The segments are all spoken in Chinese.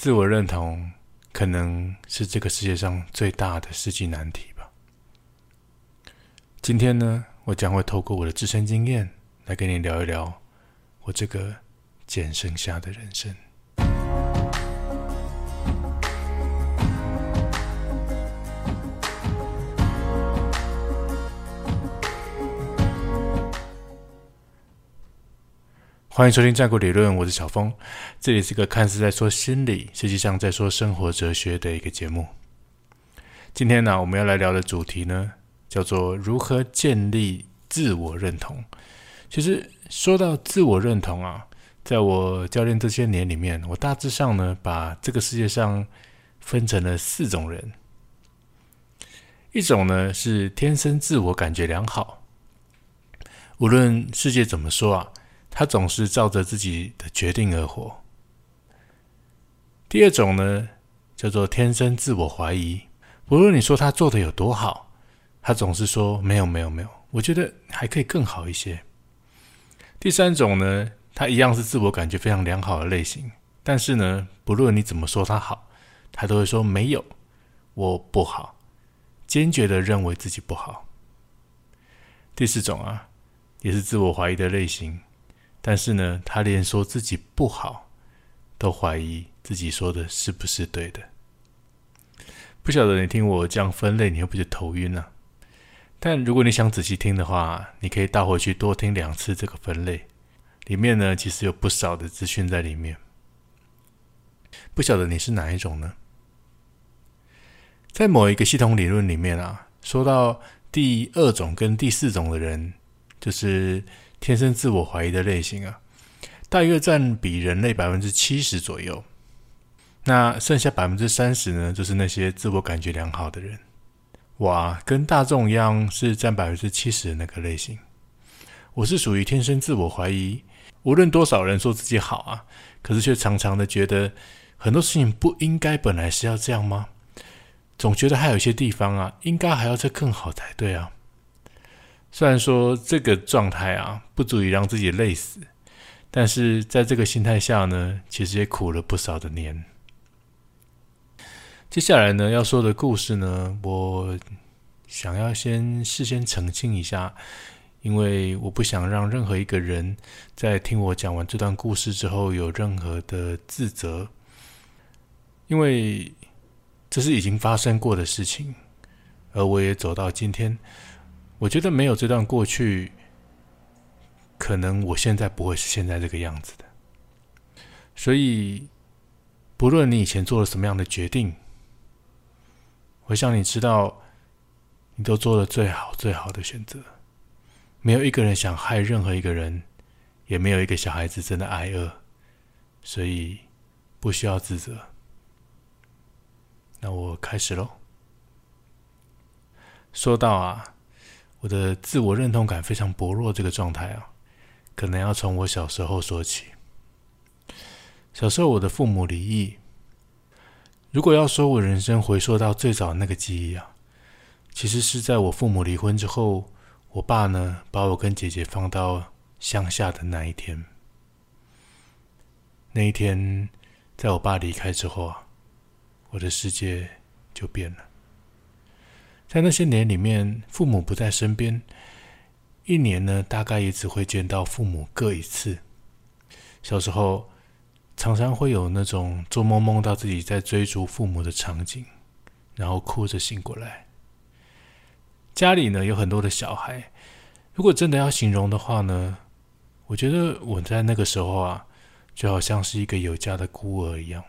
自我认同可能是这个世界上最大的世纪难题吧。今天呢，我将会透过我的自身经验来跟你聊一聊我这个减剩下的人生。欢迎收听《战国理论》，我是小峰。这里是一个看似在说心理，实际上在说生活哲学的一个节目。今天呢，我们要来聊的主题呢，叫做如何建立自我认同。其实说到自我认同啊，在我教练这些年里面，我大致上呢，把这个世界上分成了四种人。一种呢是天生自我感觉良好，无论世界怎么说啊。他总是照着自己的决定而活。第二种呢，叫做天生自我怀疑。不论你说他做的有多好，他总是说没有没有没有，我觉得还可以更好一些。第三种呢，他一样是自我感觉非常良好的类型，但是呢，不论你怎么说他好，他都会说没有，我不好，坚决的认为自己不好。第四种啊，也是自我怀疑的类型。但是呢，他连说自己不好，都怀疑自己说的是不是对的。不晓得你听我这样分类，你会不会头晕呢？但如果你想仔细听的话，你可以倒回去多听两次这个分类，里面呢其实有不少的资讯在里面。不晓得你是哪一种呢？在某一个系统理论里面啊，说到第二种跟第四种的人，就是。天生自我怀疑的类型啊，大约占比人类百分之七十左右。那剩下百分之三十呢，就是那些自我感觉良好的人。哇，跟大众一样是占百分之七十的那个类型。我是属于天生自我怀疑，无论多少人说自己好啊，可是却常常的觉得很多事情不应该本来是要这样吗？总觉得还有一些地方啊，应该还要再更好才对啊。虽然说这个状态啊不足以让自己累死，但是在这个心态下呢，其实也苦了不少的年。接下来呢要说的故事呢，我想要先事先澄清一下，因为我不想让任何一个人在听我讲完这段故事之后有任何的自责，因为这是已经发生过的事情，而我也走到今天。我觉得没有这段过去，可能我现在不会是现在这个样子的。所以，不论你以前做了什么样的决定，我想你知道，你都做了最好最好的选择。没有一个人想害任何一个人，也没有一个小孩子真的挨饿，所以不需要自责。那我开始喽。说到啊。我的自我认同感非常薄弱，这个状态啊，可能要从我小时候说起。小时候，我的父母离异。如果要说我人生回溯到最早那个记忆啊，其实是在我父母离婚之后，我爸呢把我跟姐姐放到乡下的那一天。那一天，在我爸离开之后啊，我的世界就变了。在那些年里面，父母不在身边，一年呢，大概也只会见到父母各一次。小时候常常会有那种做梦梦到自己在追逐父母的场景，然后哭着醒过来。家里呢有很多的小孩，如果真的要形容的话呢，我觉得我在那个时候啊，就好像是一个有家的孤儿一样，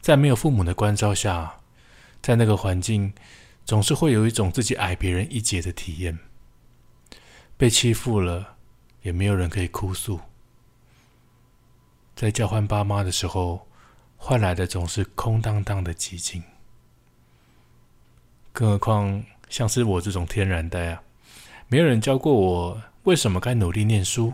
在没有父母的关照下，在那个环境。总是会有一种自己矮别人一截的体验，被欺负了也没有人可以哭诉，在交换爸妈的时候，换来的总是空荡荡的寂静。更何况像是我这种天然呆啊，没有人教过我为什么该努力念书，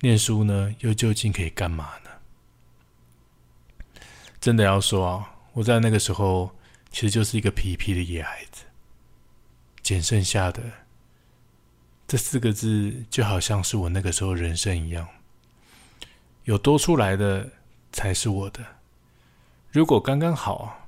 念书呢又究竟可以干嘛呢？真的要说啊，我在那个时候。其实就是一个皮皮的野孩子，捡剩下的这四个字，就好像是我那个时候人生一样，有多出来的才是我的，如果刚刚好，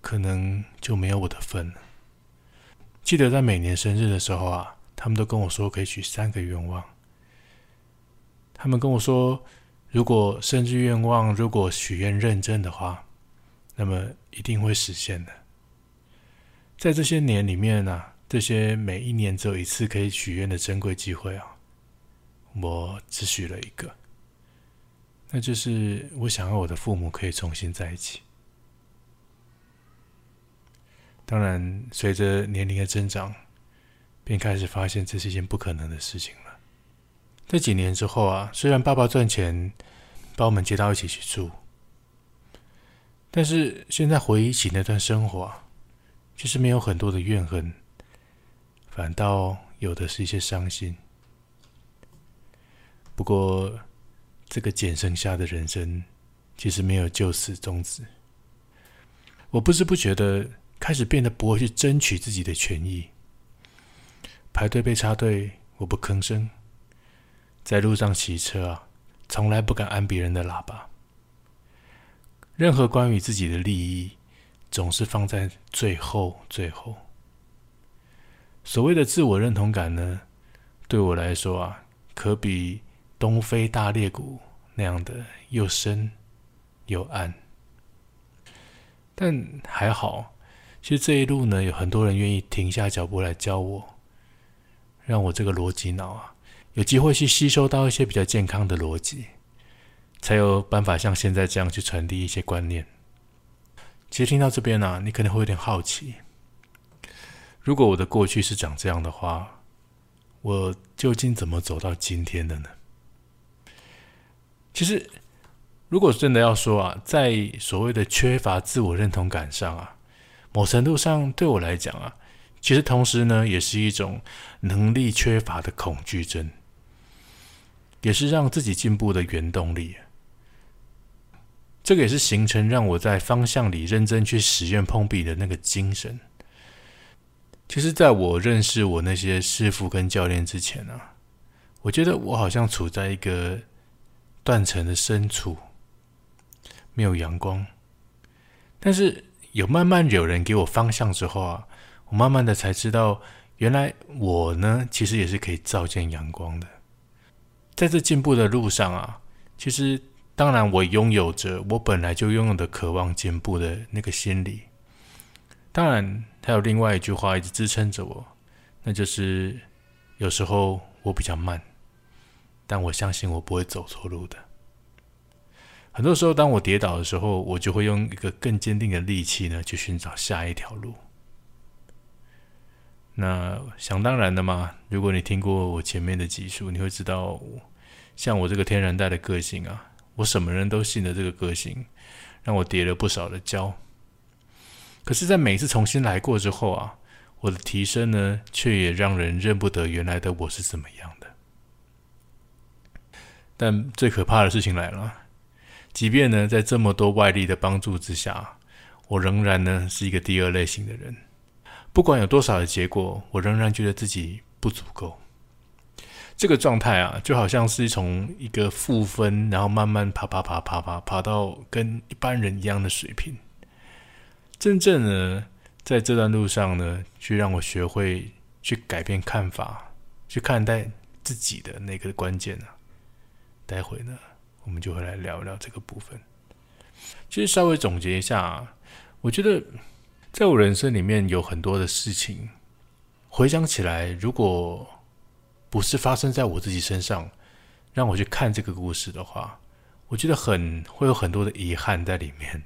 可能就没有我的份了。记得在每年生日的时候啊，他们都跟我说可以许三个愿望。他们跟我说，如果生日愿望如果许愿认真的话，那么一定会实现的。在这些年里面呢，这些每一年只有一次可以许愿的珍贵机会啊，我只许了一个，那就是我想要我的父母可以重新在一起。当然，随着年龄的增长，便开始发现这是一件不可能的事情了。在几年之后啊，虽然爸爸赚钱把我们接到一起去住，但是现在回忆起那段生活，其实没有很多的怨恨，反倒有的是一些伤心。不过，这个减剩下的人生，其实没有就此终止。我不知不觉的。开始变得不会去争取自己的权益，排队被插队，我不吭声。在路上骑车啊，从来不敢按别人的喇叭。任何关于自己的利益，总是放在最后最后。所谓的自我认同感呢，对我来说啊，可比东非大裂谷那样的又深又暗。但还好。其实这一路呢，有很多人愿意停下脚步来教我，让我这个逻辑脑啊，有机会去吸收到一些比较健康的逻辑，才有办法像现在这样去传递一些观念。其实听到这边呢，你可能会有点好奇：如果我的过去是长这样的话，我究竟怎么走到今天的呢？其实，如果真的要说啊，在所谓的缺乏自我认同感上啊。某程度上，对我来讲啊，其实同时呢，也是一种能力缺乏的恐惧症，也是让自己进步的原动力。这个也是形成让我在方向里认真去实验碰壁的那个精神。其实，在我认识我那些师傅跟教练之前啊，我觉得我好像处在一个断层的深处，没有阳光，但是。有慢慢有人给我方向之后啊，我慢慢的才知道，原来我呢，其实也是可以照见阳光的。在这进步的路上啊，其实当然我拥有着我本来就拥有的渴望进步的那个心理。当然，还有另外一句话一直支撑着我，那就是有时候我比较慢，但我相信我不会走错路的。很多时候，当我跌倒的时候，我就会用一个更坚定的力气呢，去寻找下一条路。那想当然的嘛，如果你听过我前面的集数，你会知道，像我这个天然呆的个性啊，我什么人都信的这个个性，让我跌了不少的跤。可是，在每次重新来过之后啊，我的提升呢，却也让人认不得原来的我是怎么样的。但最可怕的事情来了。即便呢，在这么多外力的帮助之下，我仍然呢是一个第二类型的人。不管有多少的结果，我仍然觉得自己不足够。这个状态啊，就好像是从一个负分，然后慢慢爬爬爬爬爬爬到跟一般人一样的水平。真正呢，在这段路上呢，去让我学会去改变看法，去看待自己的那个关键啊。待会呢。我们就会来聊聊这个部分。其实稍微总结一下，我觉得在我人生里面有很多的事情，回想起来，如果不是发生在我自己身上，让我去看这个故事的话，我觉得很会有很多的遗憾在里面。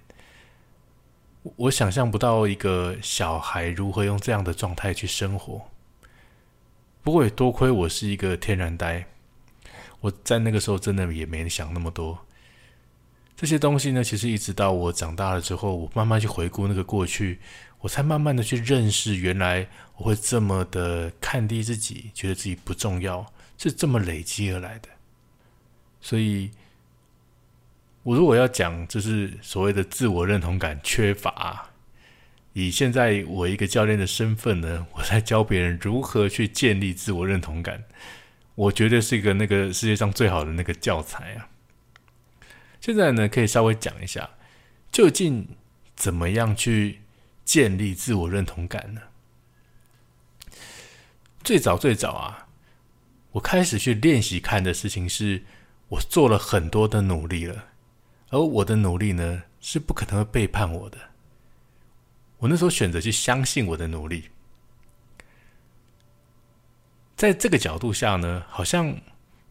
我想象不到一个小孩如何用这样的状态去生活。不过也多亏我是一个天然呆。我在那个时候真的也没想那么多，这些东西呢，其实一直到我长大了之后，我慢慢去回顾那个过去，我才慢慢的去认识，原来我会这么的看低自己，觉得自己不重要，是这么累积而来的。所以，我如果要讲，就是所谓的自我认同感缺乏，以现在我一个教练的身份呢，我在教别人如何去建立自我认同感。我觉得是一个那个世界上最好的那个教材啊！现在呢，可以稍微讲一下，究竟怎么样去建立自我认同感呢？最早最早啊，我开始去练习看的事情是，我做了很多的努力了，而我的努力呢，是不可能会背叛我的。我那时候选择去相信我的努力，在这个角度下呢，好像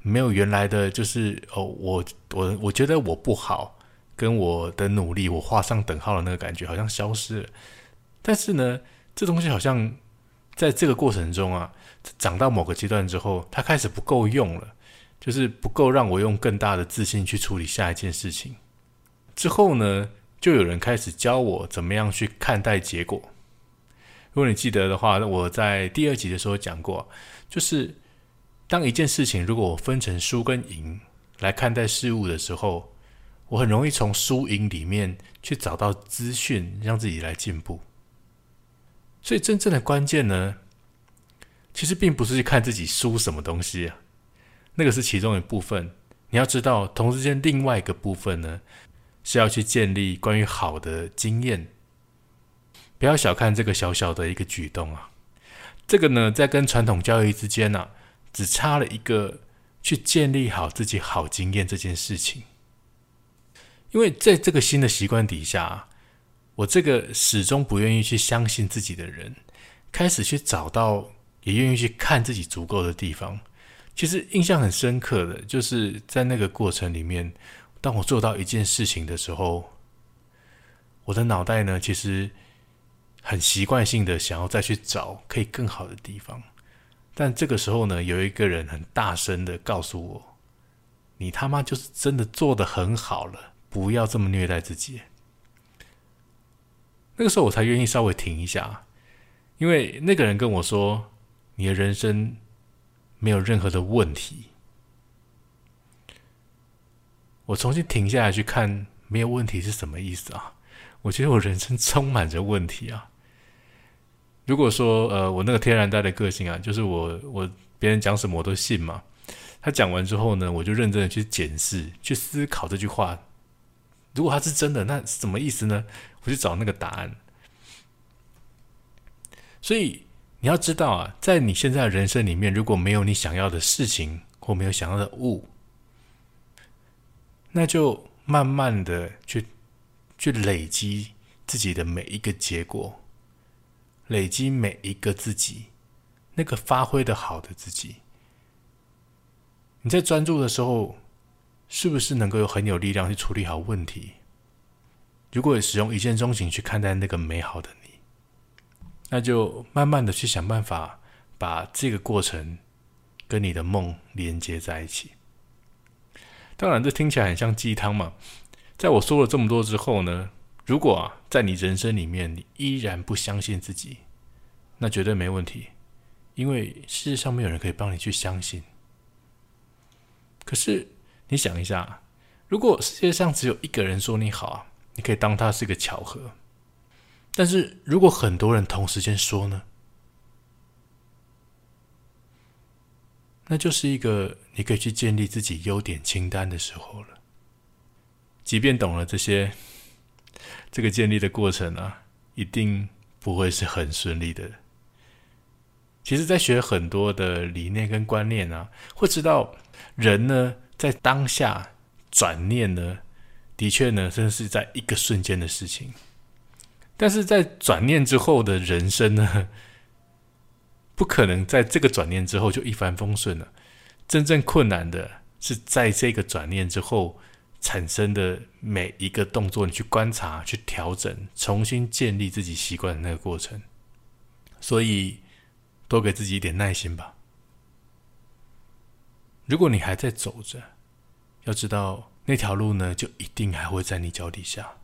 没有原来的就是哦，我我我觉得我不好，跟我的努力我画上等号的那个感觉好像消失了。但是呢，这东西好像在这个过程中啊。长到某个阶段之后，它开始不够用了，就是不够让我用更大的自信去处理下一件事情。之后呢，就有人开始教我怎么样去看待结果。如果你记得的话，我在第二集的时候讲过，就是当一件事情如果我分成输跟赢来看待事物的时候，我很容易从输赢里面去找到资讯，让自己来进步。所以真正的关键呢？其实并不是去看自己输什么东西啊，那个是其中一部分。你要知道，同时间另外一个部分呢，是要去建立关于好的经验。不要小看这个小小的一个举动啊，这个呢，在跟传统教育之间呢，只差了一个去建立好自己好经验这件事情。因为在这个新的习惯底下，我这个始终不愿意去相信自己的人，开始去找到。也愿意去看自己足够的地方。其实印象很深刻的，就是在那个过程里面，当我做到一件事情的时候，我的脑袋呢，其实很习惯性的想要再去找可以更好的地方。但这个时候呢，有一个人很大声的告诉我：“你他妈就是真的做的很好了，不要这么虐待自己。”那个时候我才愿意稍微停一下，因为那个人跟我说。你的人生没有任何的问题。我重新停下来去看，没有问题是什么意思啊？我觉得我人生充满着问题啊。如果说呃，我那个天然呆的个性啊，就是我我别人讲什么我都信嘛。他讲完之后呢，我就认真的去检视、去思考这句话。如果他是真的，那是什么意思呢？我去找那个答案。所以。你要知道啊，在你现在的人生里面，如果没有你想要的事情或没有想要的物，那就慢慢的去去累积自己的每一个结果，累积每一个自己，那个发挥的好的自己。你在专注的时候，是不是能够有很有力量去处理好问题？如果使用一见钟情去看待那个美好的你。那就慢慢的去想办法，把这个过程跟你的梦连接在一起。当然，这听起来很像鸡汤嘛。在我说了这么多之后呢，如果，在你人生里面你依然不相信自己，那绝对没问题，因为世界上没有人可以帮你去相信。可是你想一下，如果世界上只有一个人说你好，你可以当他是个巧合。但是如果很多人同时间说呢，那就是一个你可以去建立自己优点清单的时候了。即便懂了这些，这个建立的过程啊，一定不会是很顺利的。其实，在学很多的理念跟观念啊，会知道人呢，在当下转念呢，的确呢，真的是在一个瞬间的事情。但是在转念之后的人生呢，不可能在这个转念之后就一帆风顺了。真正困难的是在这个转念之后产生的每一个动作，你去观察、去调整、重新建立自己习惯的那个过程。所以，多给自己一点耐心吧。如果你还在走着，要知道那条路呢，就一定还会在你脚底下。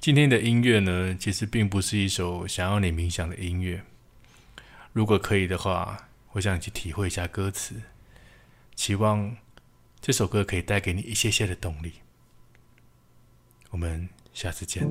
今天的音乐呢，其实并不是一首想要你冥想的音乐。如果可以的话，我想去体会一下歌词，期望这首歌可以带给你一些些的动力。我们下次见。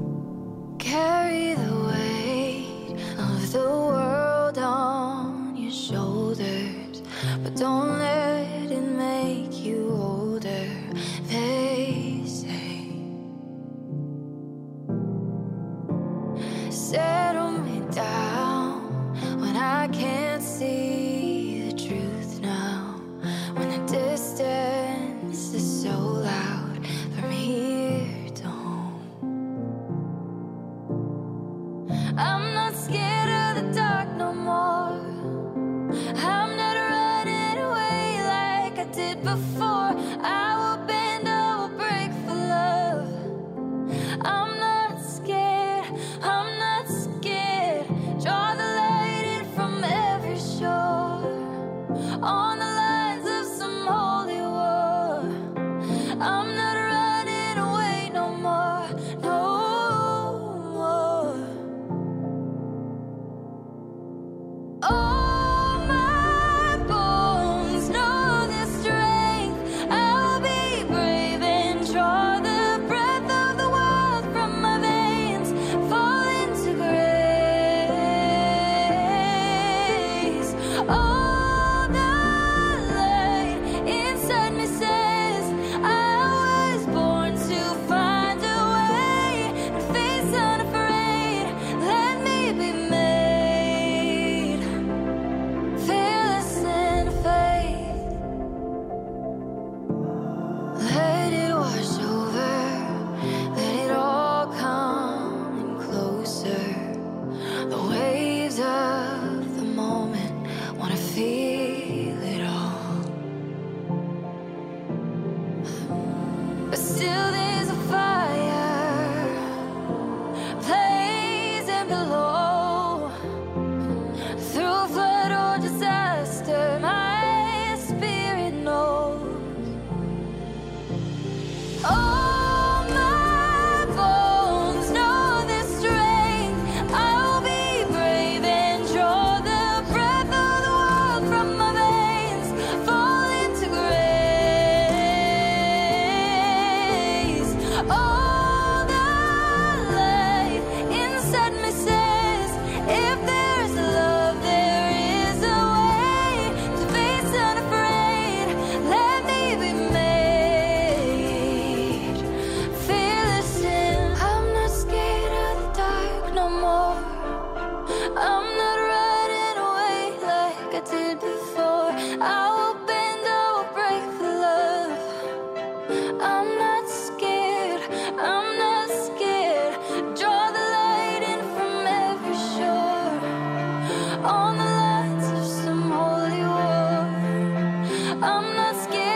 I'm not scared.